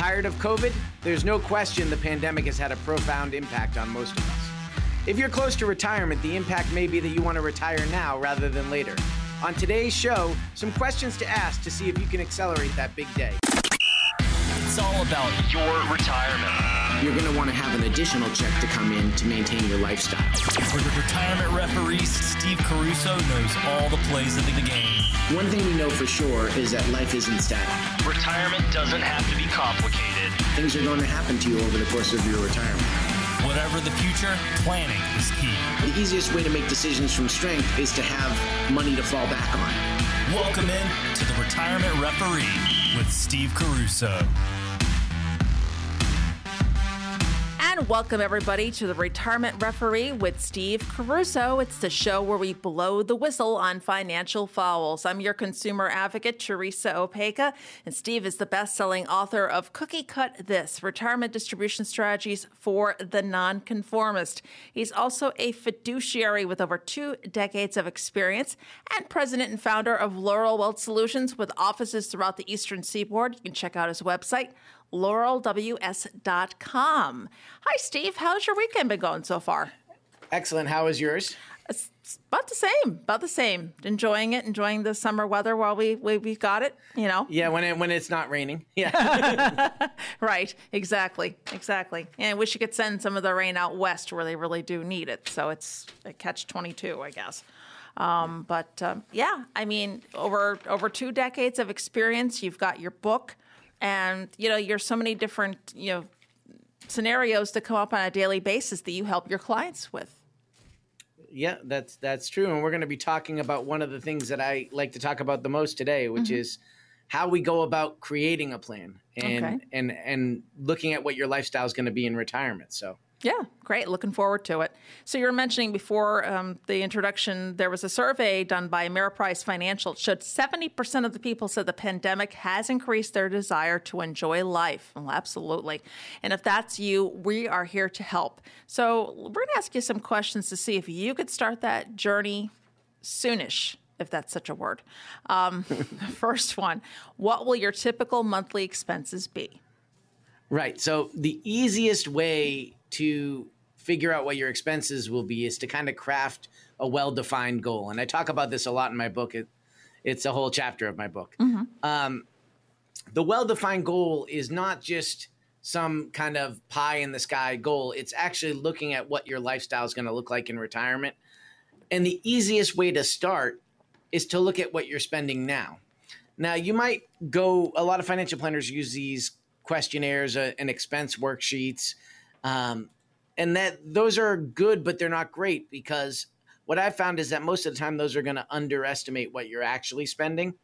Tired of COVID? There's no question the pandemic has had a profound impact on most of us. If you're close to retirement, the impact may be that you want to retire now rather than later. On today's show, some questions to ask to see if you can accelerate that big day. It's all about your retirement. You're going to want to have an additional check to come in to maintain your lifestyle. For the retirement referees, Steve Caruso knows all the plays of the game. One thing we know for sure is that life isn't static. Retirement doesn't have to be complicated. Things are going to happen to you over the course of your retirement. Whatever the future, planning is key. The easiest way to make decisions from strength is to have money to fall back on. Welcome in to the Retirement Referee with Steve Caruso. And welcome everybody to the Retirement Referee with Steve Caruso. It's the show where we blow the whistle on financial fouls. I'm your consumer advocate, Teresa Opeka, and Steve is the best-selling author of Cookie Cut This: Retirement Distribution Strategies for the Nonconformist. He's also a fiduciary with over two decades of experience and president and founder of Laurel Wealth Solutions with offices throughout the Eastern Seaboard. You can check out his website laurelws.com. Hi, Steve. How's your weekend been going so far? Excellent. How is yours? It's about the same. About the same. Enjoying it. Enjoying the summer weather while we we we got it. You know. Yeah, when it when it's not raining. Yeah. right. Exactly. Exactly. And I wish you could send some of the rain out west where they really do need it. So it's a catch twenty two, I guess. Um, but um, yeah, I mean, over over two decades of experience, you've got your book and you know you're so many different you know scenarios to come up on a daily basis that you help your clients with yeah that's that's true and we're going to be talking about one of the things that i like to talk about the most today which mm-hmm. is how we go about creating a plan and okay. and and looking at what your lifestyle is going to be in retirement so yeah, great. Looking forward to it. So you were mentioning before um, the introduction, there was a survey done by Ameriprise Financial. It showed 70% of the people said the pandemic has increased their desire to enjoy life. Well, absolutely. And if that's you, we are here to help. So we're going to ask you some questions to see if you could start that journey soonish if that's such a word. Um, first one What will your typical monthly expenses be? Right. So the easiest way to figure out what your expenses will be is to kind of craft a well-defined goal. And I talk about this a lot in my book. It, it's a whole chapter of my book. Mm-hmm. Um, the well-defined goal is not just some kind of pie in the sky goal. It's actually looking at what your lifestyle is going to look like in retirement. And the easiest way to start is to look at what you're spending now. Now, you might go, a lot of financial planners use these questionnaires uh, and expense worksheets um, and that those are good, but they're not great because what I've found is that most of the time those are going to underestimate what you're actually spending.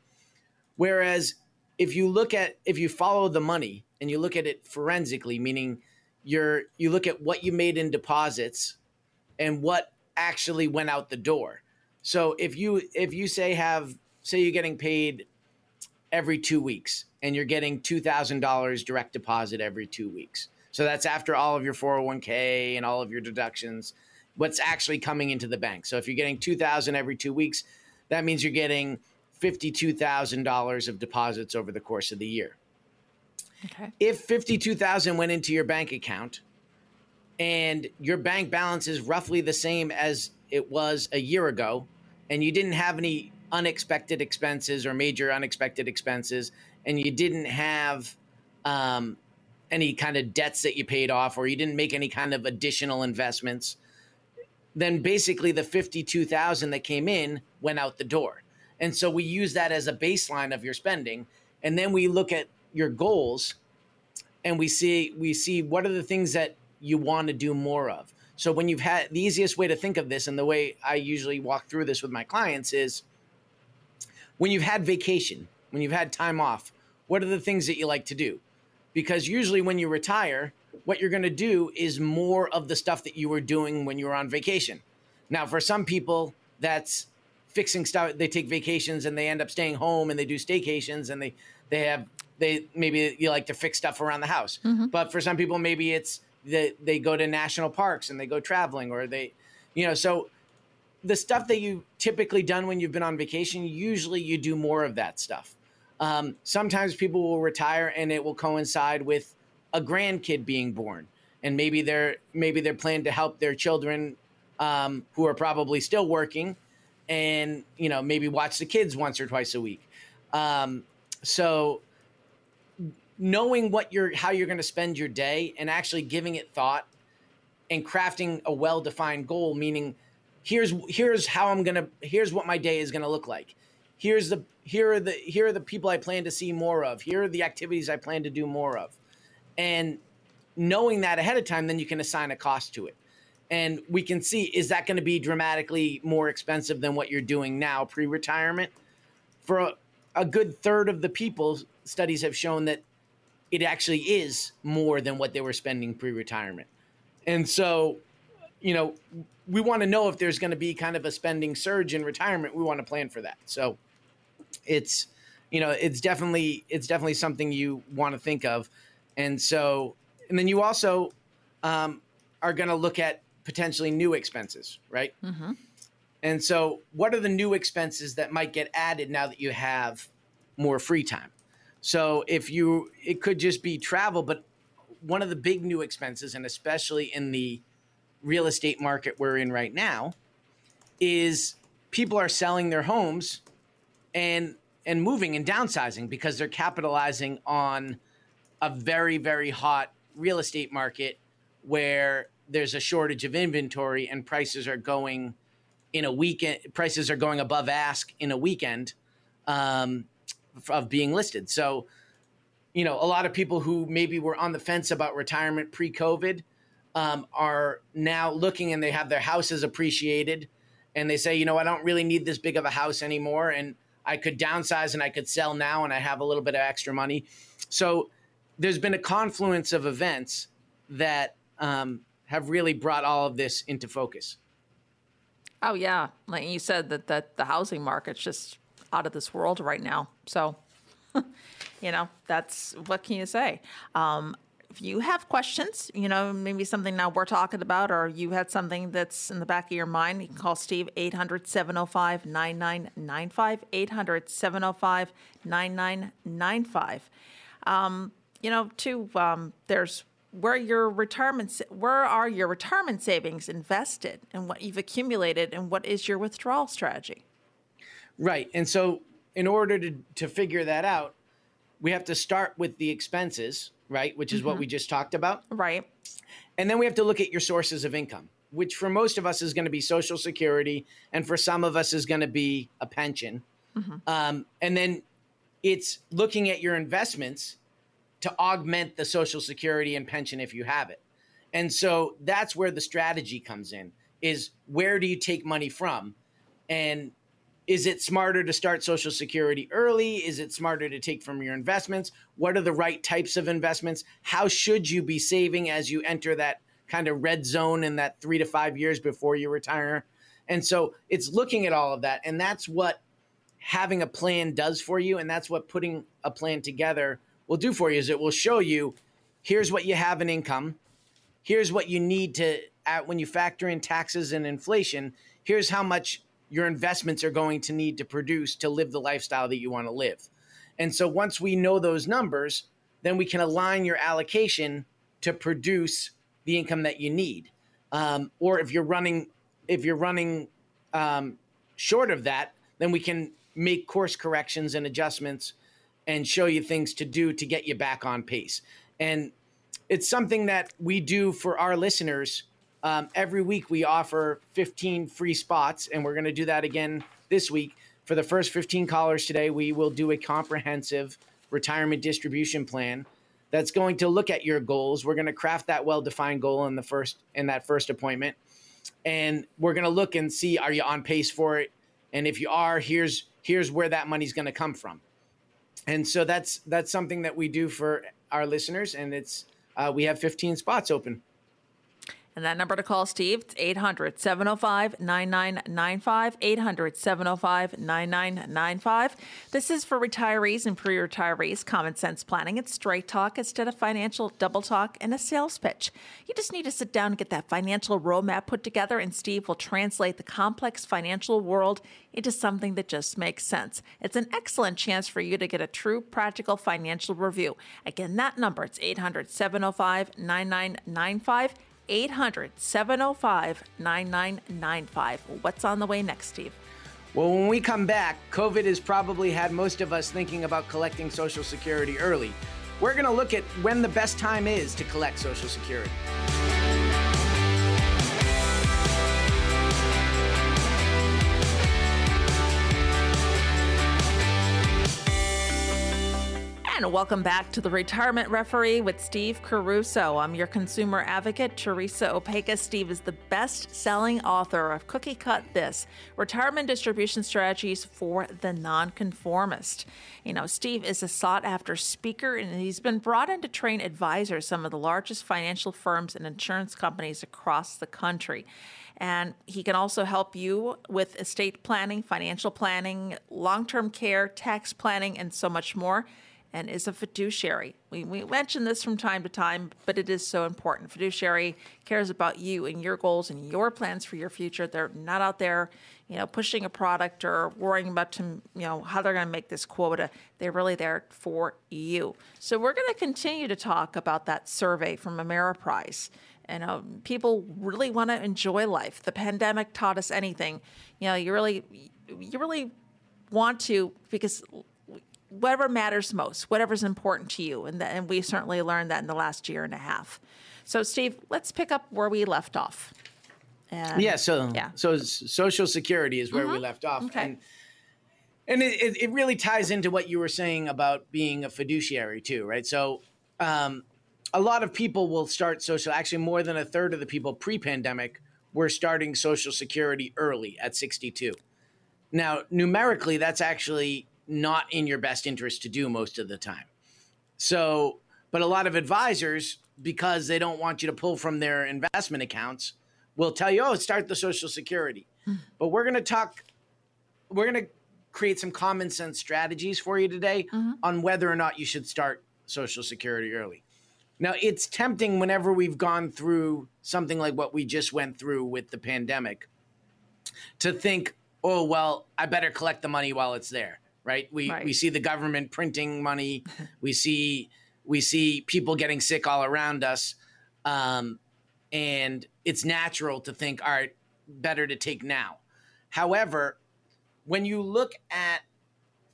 Whereas if you look at if you follow the money and you look at it forensically, meaning you're you look at what you made in deposits and what actually went out the door. So if you if you say have say you're getting paid every 2 weeks and you're getting $2000 direct deposit every 2 weeks so that's after all of your 401k and all of your deductions, what's actually coming into the bank. So if you're getting 2000 every 2 weeks, that means you're getting $52,000 of deposits over the course of the year. Okay. If 52,000 went into your bank account and your bank balance is roughly the same as it was a year ago and you didn't have any unexpected expenses or major unexpected expenses and you didn't have um, any kind of debts that you paid off or you didn't make any kind of additional investments, then basically the 52,000 that came in went out the door. And so we use that as a baseline of your spending and then we look at your goals and we see we see what are the things that you want to do more of. So when you've had the easiest way to think of this and the way I usually walk through this with my clients is when you've had vacation, when you've had time off, what are the things that you like to do? Because usually when you retire, what you're going to do is more of the stuff that you were doing when you were on vacation. Now, for some people, that's fixing stuff. They take vacations and they end up staying home and they do staycations and they they have they maybe you like to fix stuff around the house. Mm-hmm. But for some people, maybe it's that they go to national parks and they go traveling or they, you know, so the stuff that you typically done when you've been on vacation, usually you do more of that stuff. Um, sometimes people will retire and it will coincide with a grandkid being born, and maybe they're maybe they're planning to help their children um, who are probably still working, and you know maybe watch the kids once or twice a week. Um, so knowing what you're how you're going to spend your day and actually giving it thought and crafting a well-defined goal meaning here's here's how i'm going to here's what my day is going to look like here's the here are the here are the people i plan to see more of. Here are the activities i plan to do more of. And knowing that ahead of time then you can assign a cost to it. And we can see is that going to be dramatically more expensive than what you're doing now pre-retirement? For a, a good third of the people studies have shown that it actually is more than what they were spending pre-retirement. And so you know we want to know if there's going to be kind of a spending surge in retirement we want to plan for that. So it's you know it's definitely it's definitely something you want to think of. And so and then you also um, are going to look at potentially new expenses right? Mm-hmm. and so what are the new expenses that might get added now that you have more free time? So if you it could just be travel but one of the big new expenses and especially in the real estate market we're in right now is people are selling their homes and and moving and downsizing because they're capitalizing on a very very hot real estate market where there's a shortage of inventory and prices are going in a weekend prices are going above ask in a weekend um, of being listed. So you know a lot of people who maybe were on the fence about retirement pre-covid um, are now looking and they have their houses appreciated and they say you know i don't really need this big of a house anymore. And I could downsize and I could sell now and I have a little bit of extra money. So there's been a confluence of events that um, have really brought all of this into focus. Oh yeah, like you said that that the housing market's just out of this world right now. So, you know, that's what can you say? Um, if you have questions, you know, maybe something now we're talking about, or you had something that's in the back of your mind, you can call Steve 800 705 9995. 800 705 9995. Um, you know, too, um, there's where your retirement where are your retirement savings invested and what you've accumulated and what is your withdrawal strategy right and so in order to to figure that out we have to start with the expenses right? Which is mm-hmm. what we just talked about. Right. And then we have to look at your sources of income, which for most of us is going to be Social Security, and for some of us is going to be a pension. Mm-hmm. Um, and then it's looking at your investments to augment the Social Security and pension if you have it. And so that's where the strategy comes in is where do you take money from? And is it smarter to start social security early? Is it smarter to take from your investments? What are the right types of investments? How should you be saving as you enter that kind of red zone in that 3 to 5 years before you retire? And so it's looking at all of that and that's what having a plan does for you and that's what putting a plan together will do for you is it will show you here's what you have in income here's what you need to at when you factor in taxes and inflation here's how much your investments are going to need to produce to live the lifestyle that you want to live. And so once we know those numbers, then we can align your allocation to produce the income that you need. Um, or if you're running, if you're running um, short of that, then we can make course corrections and adjustments and show you things to do to get you back on pace. And it's something that we do for our listeners um, every week we offer 15 free spots, and we're going to do that again this week. For the first 15 callers today, we will do a comprehensive retirement distribution plan that's going to look at your goals. We're going to craft that well-defined goal in the first in that first appointment, and we're going to look and see are you on pace for it, and if you are, here's here's where that money's going to come from. And so that's that's something that we do for our listeners, and it's uh, we have 15 spots open. And that number to call Steve, it's 800 705 9995. 800 705 9995. This is for retirees and pre retirees. Common sense planning. It's straight talk instead of financial double talk and a sales pitch. You just need to sit down and get that financial roadmap put together, and Steve will translate the complex financial world into something that just makes sense. It's an excellent chance for you to get a true practical financial review. Again, that number, it's 800 705 9995. 800 705 9995. What's on the way next, Steve? Well, when we come back, COVID has probably had most of us thinking about collecting Social Security early. We're going to look at when the best time is to collect Social Security. And welcome back to the Retirement Referee with Steve Caruso. I'm your consumer advocate, Teresa Opeka. Steve is the best selling author of Cookie Cut This Retirement Distribution Strategies for the Nonconformist. You know, Steve is a sought after speaker and he's been brought in to train advisors, some of the largest financial firms and insurance companies across the country. And he can also help you with estate planning, financial planning, long term care, tax planning, and so much more and is a fiduciary. We, we mention this from time to time, but it is so important. Fiduciary cares about you and your goals and your plans for your future. They're not out there, you know, pushing a product or worrying about to, you know how they're going to make this quota. They're really there for you. So we're going to continue to talk about that survey from Ameriprise. And uh, people really want to enjoy life. The pandemic taught us anything. You know, you really, you really want to because whatever matters most, whatever's important to you. And, and we certainly learned that in the last year and a half. So, Steve, let's pick up where we left off. And, yeah. So, yeah. so Social Security is where mm-hmm. we left off. Okay. And, and it, it really ties into what you were saying about being a fiduciary, too, right? So, um, a lot of people will start social, actually, more than a third of the people pre pandemic were starting Social Security early at 62. Now, numerically, that's actually not in your best interest to do most of the time. So, but a lot of advisors, because they don't want you to pull from their investment accounts, will tell you, oh, start the Social Security. Mm. But we're going to talk, we're going to create some common sense strategies for you today mm-hmm. on whether or not you should start Social Security early. Now, it's tempting whenever we've gone through something like what we just went through with the pandemic to think, oh, well, I better collect the money while it's there right? We right. we see the government printing money. we see we see people getting sick all around us, um, and it's natural to think, all right, better to take now. However, when you look at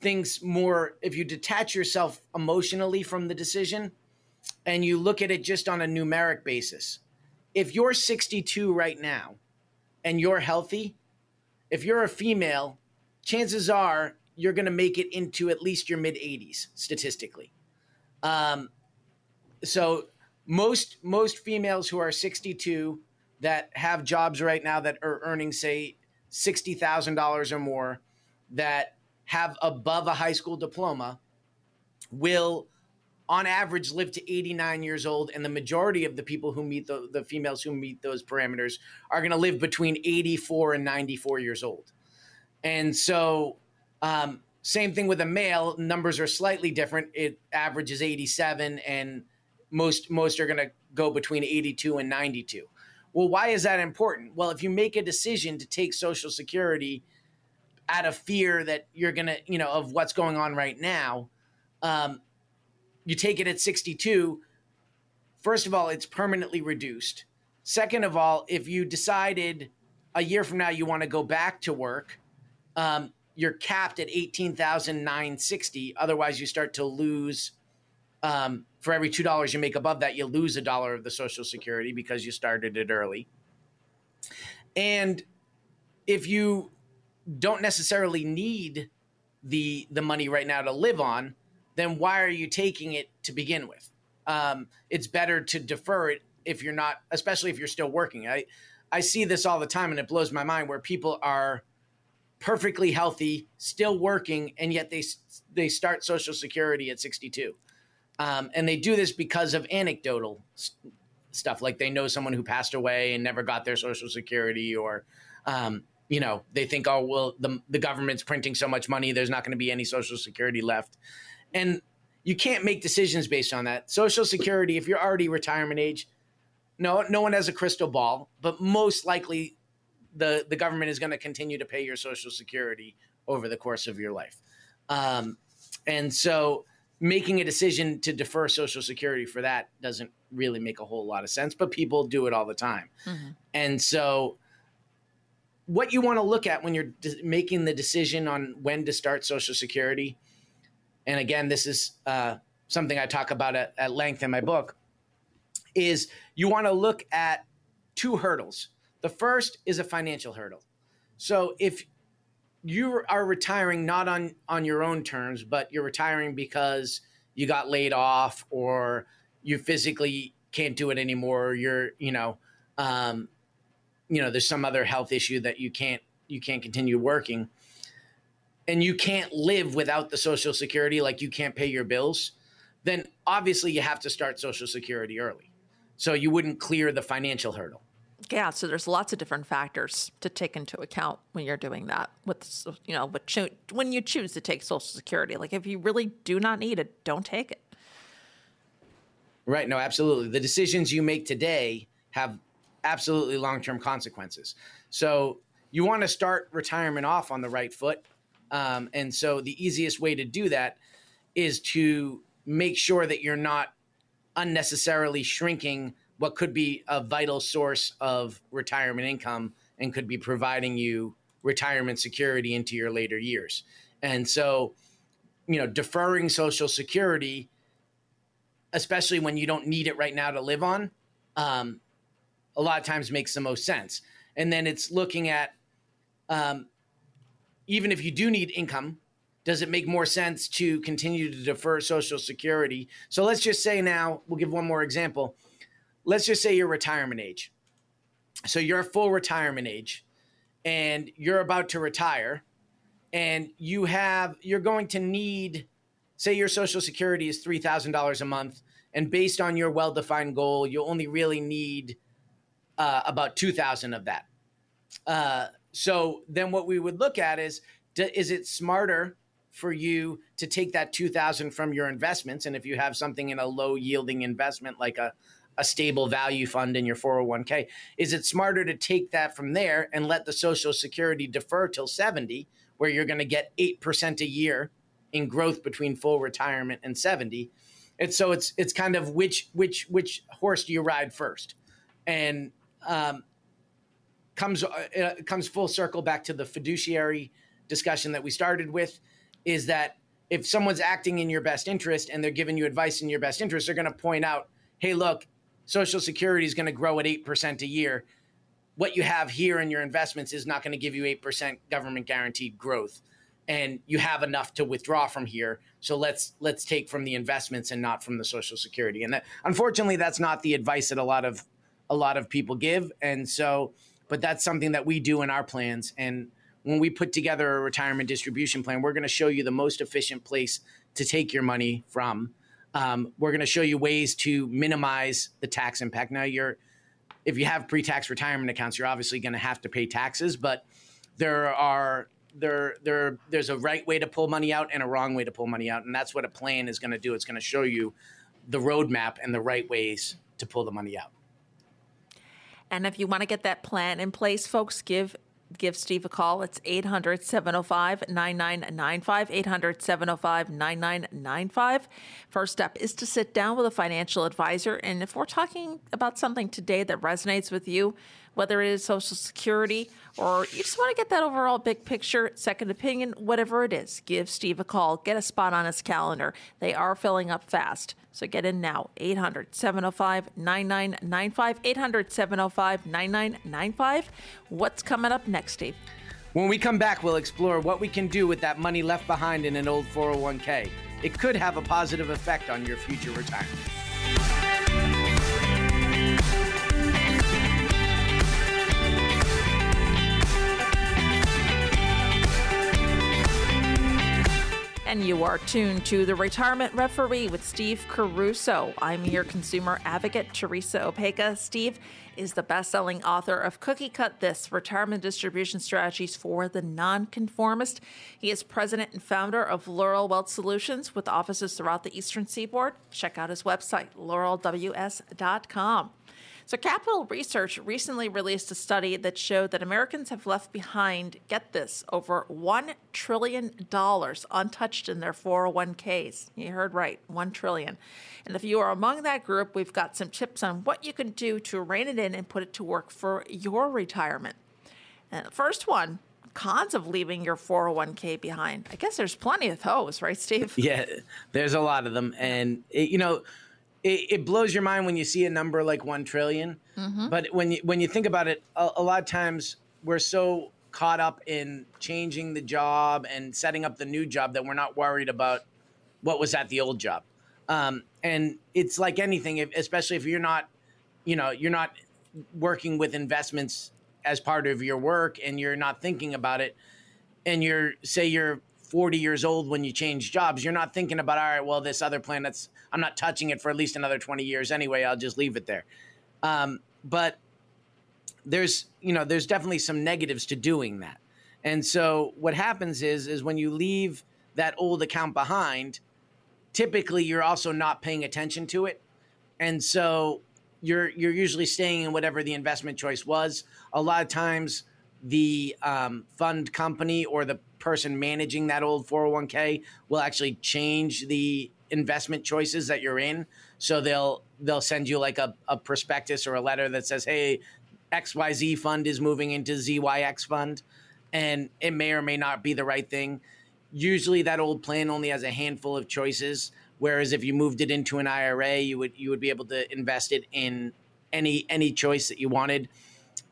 things more, if you detach yourself emotionally from the decision, and you look at it just on a numeric basis, if you're 62 right now and you're healthy, if you're a female, chances are you're going to make it into at least your mid 80s statistically. Um, so most most females who are 62 that have jobs right now that are earning say $60,000 or more that have above a high school diploma will on average live to 89 years old and the majority of the people who meet the, the females who meet those parameters are going to live between 84 and 94 years old and so um, same thing with a male. Numbers are slightly different. It averages 87, and most most are going to go between 82 and 92. Well, why is that important? Well, if you make a decision to take Social Security out of fear that you're going to, you know, of what's going on right now, um, you take it at 62. First of all, it's permanently reduced. Second of all, if you decided a year from now you want to go back to work, um, you're capped at 18,960. Otherwise, you start to lose. Um, for every two dollars you make above that, you lose a dollar of the Social Security because you started it early. And if you don't necessarily need the the money right now to live on, then why are you taking it to begin with? Um, it's better to defer it if you're not, especially if you're still working. I I see this all the time, and it blows my mind where people are perfectly healthy, still working, and yet they they start Social Security at 62. Um, and they do this because of anecdotal stuff like they know someone who passed away and never got their social security or um, you know they think oh well the, the government's printing so much money there's not going to be any social security left and you can't make decisions based on that social security if you're already retirement age no no one has a crystal ball but most likely the the government is going to continue to pay your social security over the course of your life. Um, and so making a decision to defer social security for that doesn't really make a whole lot of sense but people do it all the time. Mm-hmm. and so what you want to look at when you're de- making the decision on when to start social security and again this is uh, something i talk about at, at length in my book is you want to look at two hurdles the first is a financial hurdle so if you are retiring not on on your own terms, but you're retiring because you got laid off or you physically can't do it anymore. You're, you know, um, you know, there's some other health issue that you can't you can't continue working, and you can't live without the Social Security, like you can't pay your bills. Then obviously you have to start Social Security early, so you wouldn't clear the financial hurdle. Yeah, so there's lots of different factors to take into account when you're doing that. With you know, with cho- when you choose to take Social Security, like if you really do not need it, don't take it. Right. No, absolutely. The decisions you make today have absolutely long-term consequences. So you want to start retirement off on the right foot, um, and so the easiest way to do that is to make sure that you're not unnecessarily shrinking what could be a vital source of retirement income and could be providing you retirement security into your later years. And so, you know, deferring Social Security, especially when you don't need it right now to live on, um, a lot of times makes the most sense. And then it's looking at um, even if you do need income, does it make more sense to continue to defer Social Security? So let's just say now, we'll give one more example let's just say your retirement age. So you're a full retirement age and you're about to retire and you have you're going to need say your social security is $3000 a month and based on your well-defined goal you only really need uh, about 2000 of that uh, so then what we would look at is is it smarter for you to take that 2000 from your investments and if you have something in a low yielding investment like a a stable value fund in your 401k. Is it smarter to take that from there and let the Social Security defer till 70, where you're going to get 8% a year in growth between full retirement and 70? And so it's it's kind of which which which horse do you ride first? And um, comes uh, comes full circle back to the fiduciary discussion that we started with is that if someone's acting in your best interest and they're giving you advice in your best interest, they're going to point out, hey, look, Social Security is going to grow at 8% a year. What you have here in your investments is not going to give you 8% government guaranteed growth. And you have enough to withdraw from here. So let's let's take from the investments and not from the Social Security. And that, unfortunately, that's not the advice that a lot of a lot of people give. And so, but that's something that we do in our plans. And when we put together a retirement distribution plan, we're going to show you the most efficient place to take your money from um, we're going to show you ways to minimize the tax impact. Now, you're if you have pre-tax retirement accounts, you're obviously going to have to pay taxes, but there are there there there's a right way to pull money out and a wrong way to pull money out, and that's what a plan is going to do. It's going to show you the roadmap and the right ways to pull the money out. And if you want to get that plan in place, folks, give give Steve a call. It's 800 705 9995. 800 705 9995. First step is to sit down with a financial advisor. And if we're talking about something today that resonates with you, whether it is Social Security or you just want to get that overall big picture, second opinion, whatever it is, give Steve a call. Get a spot on his calendar. They are filling up fast. So get in now. 800 705 9995. 800 705 9995. What's coming up next, Steve? When we come back, we'll explore what we can do with that money left behind in an old 401k. It could have a positive effect on your future retirement. And you are tuned to the Retirement Referee with Steve Caruso. I'm your consumer advocate, Teresa Opeka. Steve is the best selling author of Cookie Cut This Retirement Distribution Strategies for the Nonconformist. He is president and founder of Laurel Wealth Solutions with offices throughout the Eastern Seaboard. Check out his website, laurelws.com. So, Capital Research recently released a study that showed that Americans have left behind, get this, over $1 trillion untouched in their 401ks. You heard right, 1 trillion. And if you are among that group, we've got some tips on what you can do to rein it in and put it to work for your retirement. And the first one cons of leaving your 401k behind. I guess there's plenty of those, right, Steve? Yeah, there's a lot of them. And, it, you know, it, it, blows your mind when you see a number like 1 trillion. Mm-hmm. But when you, when you think about it, a, a lot of times we're so caught up in changing the job and setting up the new job that we're not worried about what was at the old job. Um, and it's like anything, if, especially if you're not, you know, you're not working with investments as part of your work and you're not thinking about it. And you're, say, you're 40 years old when you change jobs, you're not thinking about, all right, well, this other plan that's, I'm not touching it for at least another 20 years anyway. I'll just leave it there. Um, but there's, you know, there's definitely some negatives to doing that. And so what happens is, is when you leave that old account behind, typically you're also not paying attention to it. And so you're you're usually staying in whatever the investment choice was. A lot of times the um, fund company or the person managing that old 401k will actually change the investment choices that you're in. So they'll they'll send you like a, a prospectus or a letter that says, hey, XYZ fund is moving into ZYX fund. And it may or may not be the right thing usually that old plan only has a handful of choices whereas if you moved it into an IRA you would you would be able to invest it in any any choice that you wanted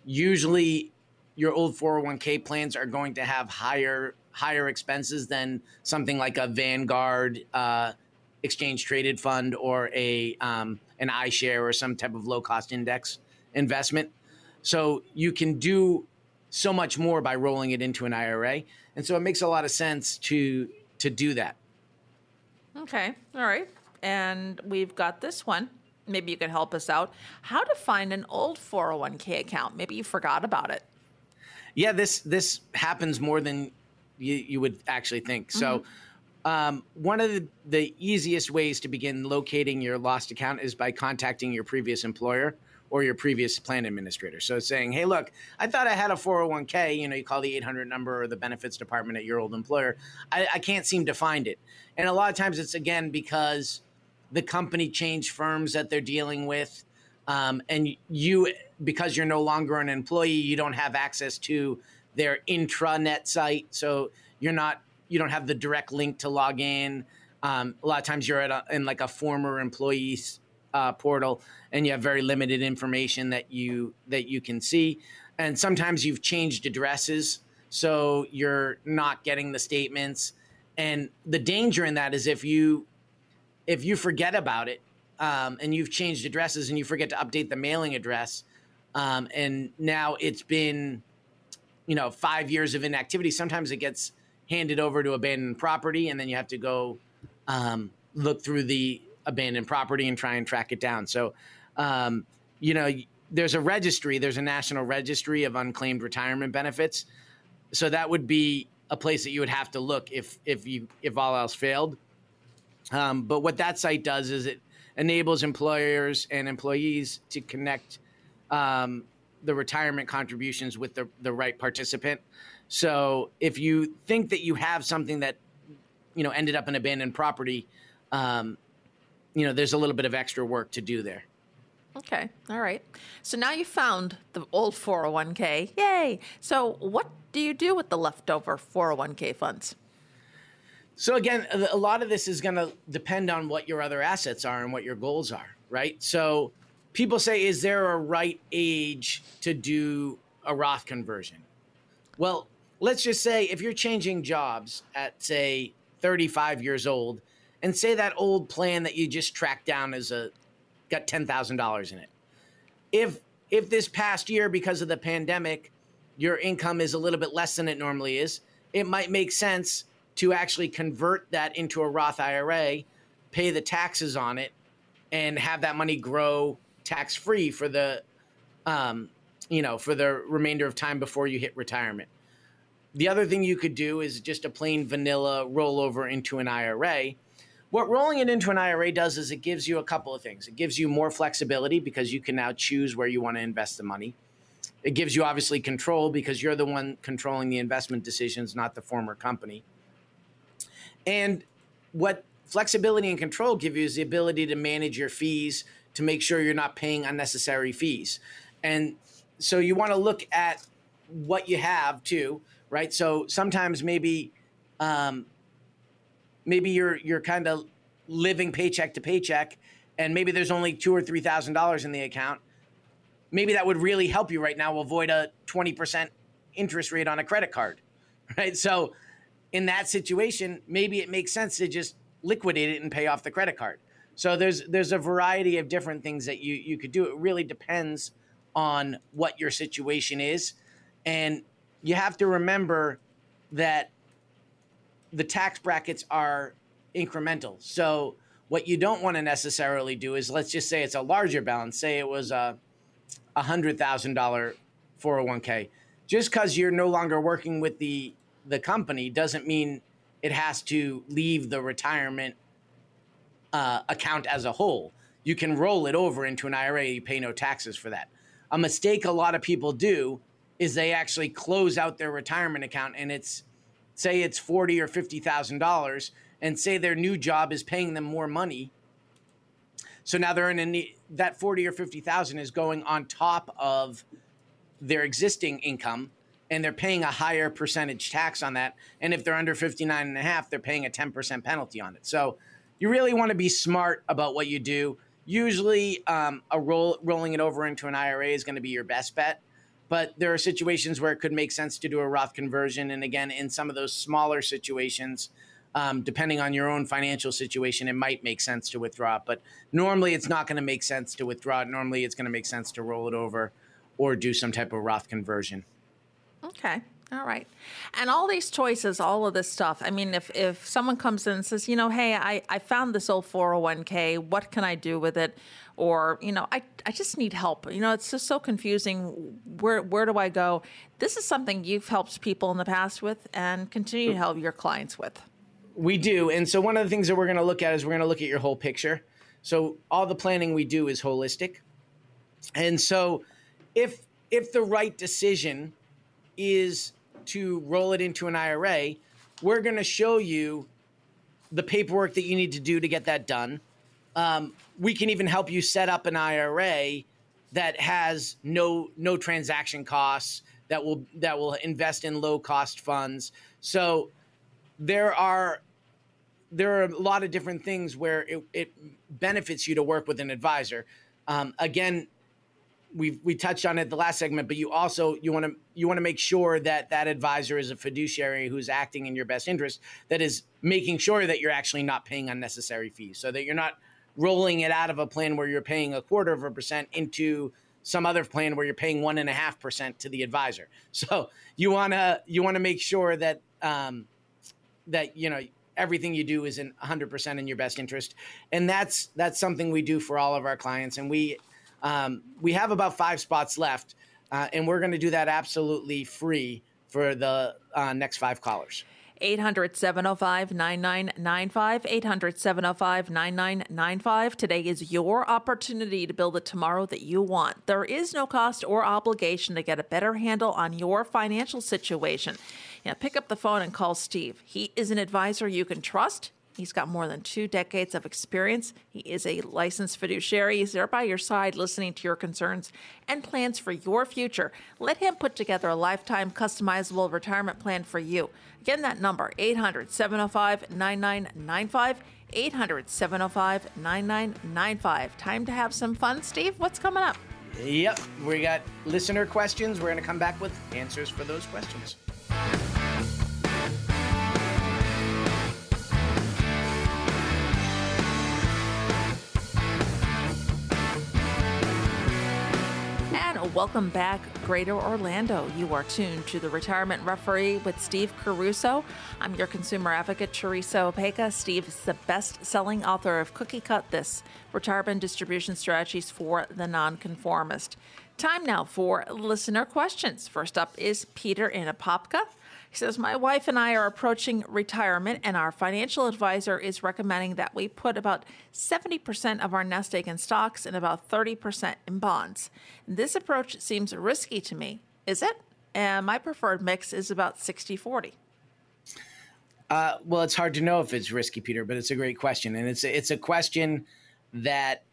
usually your old 401k plans are going to have higher higher expenses than something like a Vanguard uh, exchange traded fund or a um, an iShare or some type of low cost index investment so you can do so much more by rolling it into an IRA and so it makes a lot of sense to to do that. Okay. All right. And we've got this one. Maybe you could help us out. How to find an old 401k account? Maybe you forgot about it. Yeah, this this happens more than you, you would actually think. So, mm-hmm. um, one of the, the easiest ways to begin locating your lost account is by contacting your previous employer or your previous plan administrator. So saying, hey, look, I thought I had a 401k. You know, you call the 800 number or the benefits department at your old employer. I, I can't seem to find it. And a lot of times it's again because the company changed firms that they're dealing with. Um, and you, because you're no longer an employee, you don't have access to their intranet site. So you're not, you don't have the direct link to log in. Um, a lot of times you're at a, in like a former employee's uh, portal and you have very limited information that you that you can see and sometimes you've changed addresses so you're not getting the statements and the danger in that is if you if you forget about it um, and you've changed addresses and you forget to update the mailing address um, and now it's been you know five years of inactivity sometimes it gets handed over to abandoned property and then you have to go um, look through the abandoned property and try and track it down so um, you know, there's a registry, there's a national registry of unclaimed retirement benefits. So that would be a place that you would have to look if if you if all else failed. Um, but what that site does is it enables employers and employees to connect um, the retirement contributions with the, the right participant. So if you think that you have something that you know ended up in abandoned property, um, you know there's a little bit of extra work to do there. Okay. All right. So now you found the old 401k. Yay. So what do you do with the leftover 401k funds? So again, a lot of this is going to depend on what your other assets are and what your goals are, right? So people say is there a right age to do a Roth conversion? Well, let's just say if you're changing jobs at say 35 years old and say that old plan that you just tracked down as a got $10,000 in it. If if this past year because of the pandemic your income is a little bit less than it normally is, it might make sense to actually convert that into a Roth IRA, pay the taxes on it, and have that money grow tax free for the, um, you know, for the remainder of time before you hit retirement. The other thing you could do is just a plain vanilla rollover into an IRA. What rolling it into an IRA does is it gives you a couple of things. It gives you more flexibility because you can now choose where you want to invest the money. It gives you obviously control because you're the one controlling the investment decisions, not the former company. And what flexibility and control give you is the ability to manage your fees to make sure you're not paying unnecessary fees. And so you want to look at what you have too, right? So sometimes maybe um, maybe you're you're kind of living paycheck to paycheck, and maybe there's only two or three thousand dollars in the account. Maybe that would really help you right now avoid a twenty percent interest rate on a credit card, right? So in that situation, maybe it makes sense to just liquidate it and pay off the credit card. So there's there's a variety of different things that you you could do. It really depends on what your situation is, and you have to remember that the tax brackets are incremental. So what you don't want to necessarily do is let's just say it's a larger balance. Say it was a hundred thousand dollar 401k. Just because you're no longer working with the the company doesn't mean it has to leave the retirement uh, account as a whole. You can roll it over into an IRA. You pay no taxes for that. A mistake a lot of people do is they actually close out their retirement account and it's say it's forty or fifty thousand dollars, and say their new job is paying them more money. So now they're in a that forty or fifty thousand is going on top of their existing income, and they're paying a higher percentage tax on that. And if they're under 59 and a half, they're paying a 10% penalty on it. So you really want to be smart about what you do. Usually, um, a roll, rolling it over into an IRA is going to be your best bet but there are situations where it could make sense to do a Roth conversion. And again, in some of those smaller situations, um, depending on your own financial situation, it might make sense to withdraw. But normally, it's not going to make sense to withdraw. Normally, it's going to make sense to roll it over or do some type of Roth conversion. Okay. All right. And all these choices, all of this stuff. I mean, if, if someone comes in and says, you know, hey, I, I found this old 401k, what can I do with it? Or, you know, I, I just need help. You know, it's just so confusing. Where, where do I go? This is something you've helped people in the past with and continue to help your clients with. We do. And so, one of the things that we're going to look at is we're going to look at your whole picture. So, all the planning we do is holistic. And so, if if the right decision is to roll it into an IRA, we're going to show you the paperwork that you need to do to get that done. Um, we can even help you set up an IRA that has no no transaction costs that will that will invest in low cost funds. So there are there are a lot of different things where it, it benefits you to work with an advisor. Um, again, we we touched on it the last segment, but you also you want to you want to make sure that that advisor is a fiduciary who's acting in your best interest. That is making sure that you're actually not paying unnecessary fees, so that you're not rolling it out of a plan where you're paying a quarter of a percent into some other plan where you're paying one and a half percent to the advisor. So you wanna you wanna make sure that um, that you know everything you do is in 100% in your best interest and that's that's something we do for all of our clients and we um, we have about five spots left, uh, and we're going to do that absolutely free for the uh, next five callers. 800 705 9995. 800 705 9995. Today is your opportunity to build the tomorrow that you want. There is no cost or obligation to get a better handle on your financial situation. Now, pick up the phone and call Steve. He is an advisor you can trust. He's got more than two decades of experience. He is a licensed fiduciary. He's there by your side, listening to your concerns and plans for your future. Let him put together a lifetime customizable retirement plan for you. Again, that number 800 705 9995. 800 705 9995. Time to have some fun. Steve, what's coming up? Yep, we got listener questions. We're going to come back with answers for those questions. Welcome back, Greater Orlando. You are tuned to the Retirement Referee with Steve Caruso. I'm your consumer advocate, Teresa Opeka. Steve is the best selling author of Cookie Cut This Retirement Distribution Strategies for the Nonconformist. Time now for listener questions. First up is Peter in Apopka. He says, My wife and I are approaching retirement, and our financial advisor is recommending that we put about 70% of our nest egg in stocks and about 30% in bonds. This approach seems risky to me. Is it? And my preferred mix is about 60 40. Uh, well, it's hard to know if it's risky, Peter, but it's a great question, and it's a, it's a question that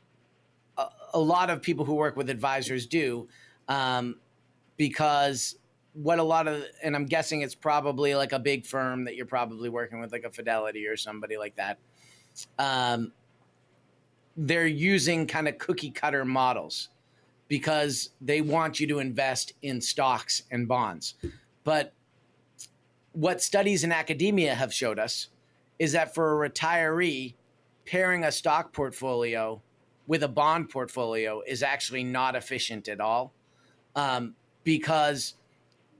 a, a lot of people who work with advisors do, um, because what a lot of and i'm guessing it's probably like a big firm that you're probably working with like a fidelity or somebody like that. Um, they're using kind of cookie cutter models because they want you to invest in stocks and bonds. But what studies in academia have showed us is that for a retiree pairing a stock portfolio with a bond portfolio is actually not efficient at all um, because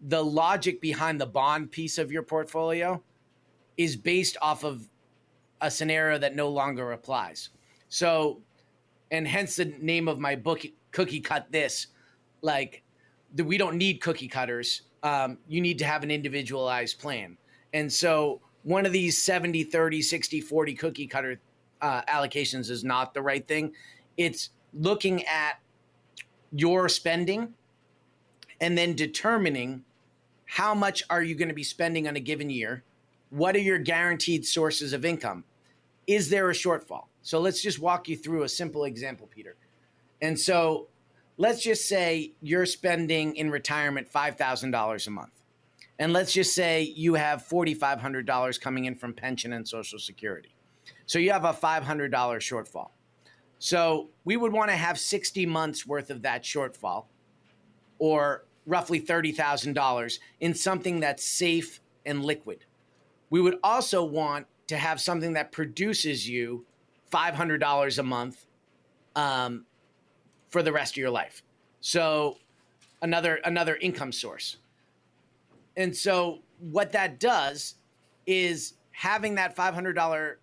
the logic behind the bond piece of your portfolio is based off of a scenario that no longer applies. So, and hence the name of my book, Cookie Cut This. Like, the, we don't need cookie cutters. Um, you need to have an individualized plan. And so, one of these 70, 30, 60, 40 cookie cutter uh, allocations is not the right thing. It's looking at your spending and then determining how much are you going to be spending on a given year? What are your guaranteed sources of income? Is there a shortfall? So let's just walk you through a simple example, Peter. And so let's just say you're spending in retirement $5,000 a month. And let's just say you have $4,500 coming in from pension and Social Security. So you have a $500 shortfall. So we would want to have 60 months worth of that shortfall or roughly $30,000 in something that's safe and liquid. We would also want to have something that produces you $500 a month um, for the rest of your life. So another another income source. And so what that does is having that $500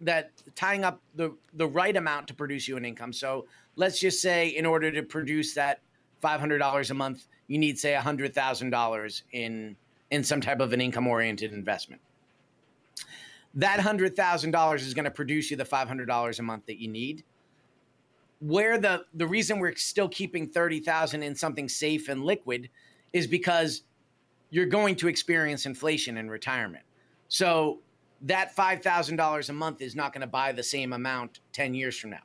that tying up the the right amount to produce you an income. So let's just say in order to produce that $500 a month, you need say $100,000 in in some type of an income oriented investment. That $100,000 is going to produce you the $500 a month that you need. Where the the reason we're still keeping 30,000 in something safe and liquid is because you're going to experience inflation in retirement. So that $5,000 a month is not going to buy the same amount 10 years from now.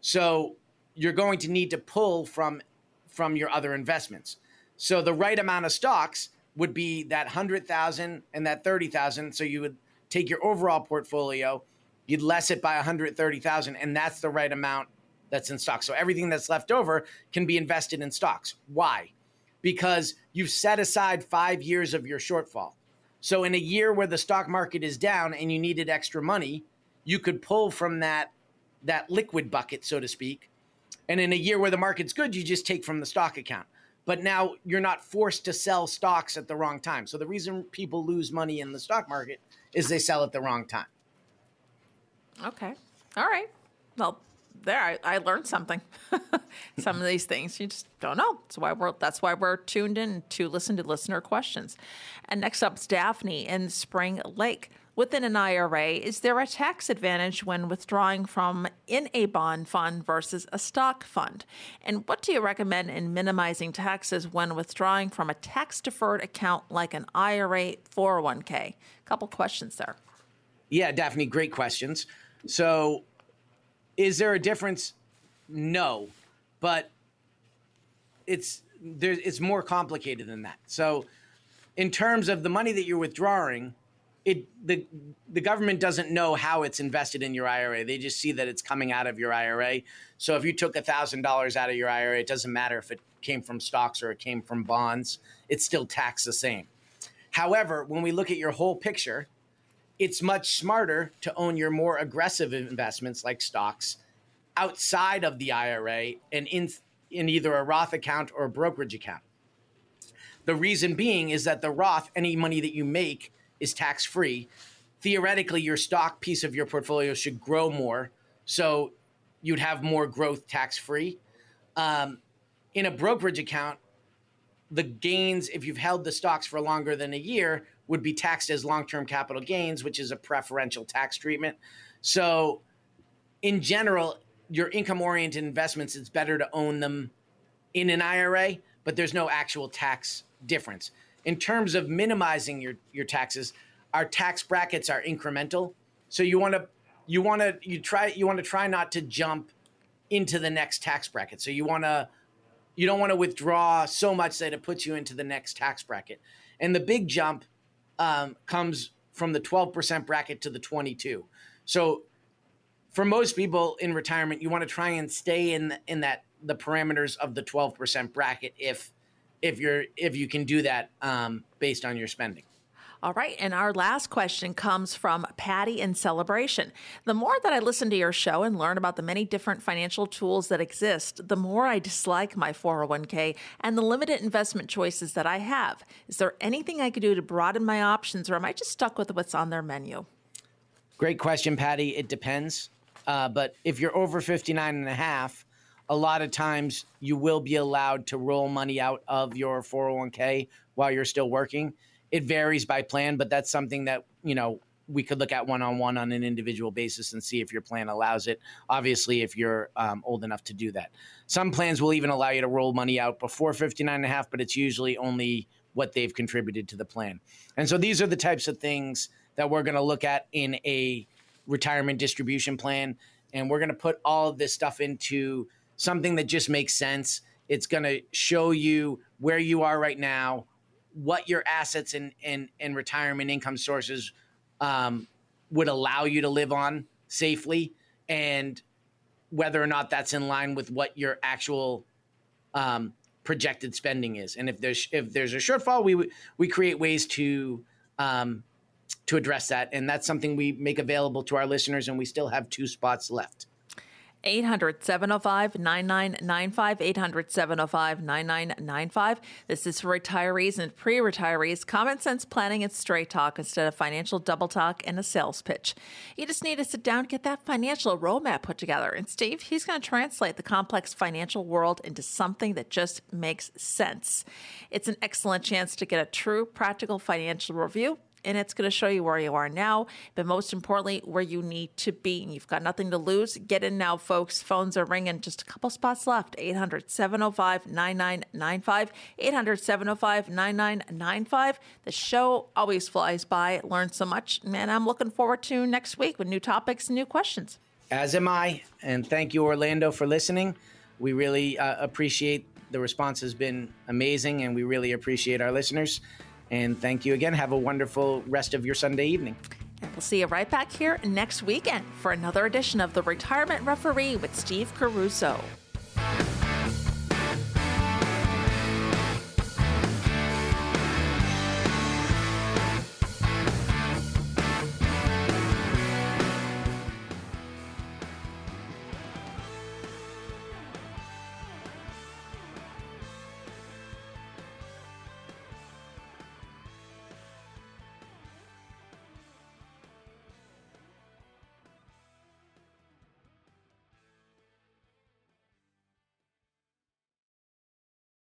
So you're going to need to pull from from your other investments. So the right amount of stocks would be that 100,000 and that 30,000. So you would take your overall portfolio, you'd less it by 130,000 and that's the right amount that's in stocks. So everything that's left over can be invested in stocks. Why? Because you've set aside 5 years of your shortfall. So in a year where the stock market is down and you needed extra money, you could pull from that that liquid bucket so to speak. And in a year where the market's good, you just take from the stock account but now you're not forced to sell stocks at the wrong time. So the reason people lose money in the stock market is they sell at the wrong time. Okay. All right. Well, there I, I learned something. Some of these things you just don't know. That's why we're that's why we're tuned in to listen to listener questions. And next up is Daphne in Spring Lake within an IRA, is there a tax advantage when withdrawing from in a bond fund versus a stock fund? And what do you recommend in minimizing taxes when withdrawing from a tax deferred account like an IRA 401k? A oh couple questions there. Yeah, Daphne, great questions. So, is there a difference? No, but it's there, it's more complicated than that. So, in terms of the money that you're withdrawing, it the the government doesn't know how it's invested in your IRA. They just see that it's coming out of your IRA. So if you took thousand dollars out of your IRA, it doesn't matter if it came from stocks or it came from bonds. It's still taxed the same. However, when we look at your whole picture, it's much smarter to own your more aggressive investments like stocks outside of the IRA and in in either a Roth account or a brokerage account. The reason being is that the Roth, any money that you make is tax free. Theoretically, your stock piece of your portfolio should grow more. So you'd have more growth tax free. Um, in a brokerage account, the gains, if you've held the stocks for longer than a year, would be taxed as long term capital gains, which is a preferential tax treatment. So, in general, your income oriented investments, it's better to own them in an IRA, but there's no actual tax difference. In terms of minimizing your, your taxes, our tax brackets are incremental. So you want to you want to you try you want to try not to jump into the next tax bracket. So you want to you don't want to withdraw so much that it puts you into the next tax bracket. And the big jump um, comes from the 12% bracket to the 22. So for most people in retirement, you want to try and stay in in that the parameters of the 12% bracket if if you're if you can do that um, based on your spending. All right. And our last question comes from Patty in Celebration. The more that I listen to your show and learn about the many different financial tools that exist, the more I dislike my 401k and the limited investment choices that I have. Is there anything I could do to broaden my options, or am I just stuck with what's on their menu? Great question, Patty. It depends. Uh, but if you're over 59 and a half, a lot of times you will be allowed to roll money out of your 401k while you're still working. It varies by plan, but that's something that, you know, we could look at one on one on an individual basis and see if your plan allows it. Obviously, if you're um, old enough to do that. Some plans will even allow you to roll money out before 59 and a half, but it's usually only what they've contributed to the plan. And so these are the types of things that we're going to look at in a retirement distribution plan. And we're going to put all of this stuff into something that just makes sense. It's going to show you where you are right now, what your assets and, and, and retirement income sources um, would allow you to live on safely, and whether or not that's in line with what your actual um, projected spending is. And if there's if there's a shortfall, we we create ways to um, to address that, and that's something we make available to our listeners. And we still have two spots left. 800 705 9995. 800 705 9995. This is for retirees and pre retirees. Common sense planning and straight talk instead of financial double talk and a sales pitch. You just need to sit down get that financial roadmap put together. And Steve, he's going to translate the complex financial world into something that just makes sense. It's an excellent chance to get a true practical financial review and it's going to show you where you are now, but most importantly, where you need to be. And you've got nothing to lose. Get in now, folks. Phones are ringing. Just a couple spots left 800 705 9995. 800 705 9995. The show always flies by. Learn so much. And I'm looking forward to next week with new topics and new questions. As am I. And thank you, Orlando, for listening. We really uh, appreciate the response has been amazing, and we really appreciate our listeners. And thank you again. Have a wonderful rest of your Sunday evening. And we'll see you right back here next weekend for another edition of The Retirement Referee with Steve Caruso.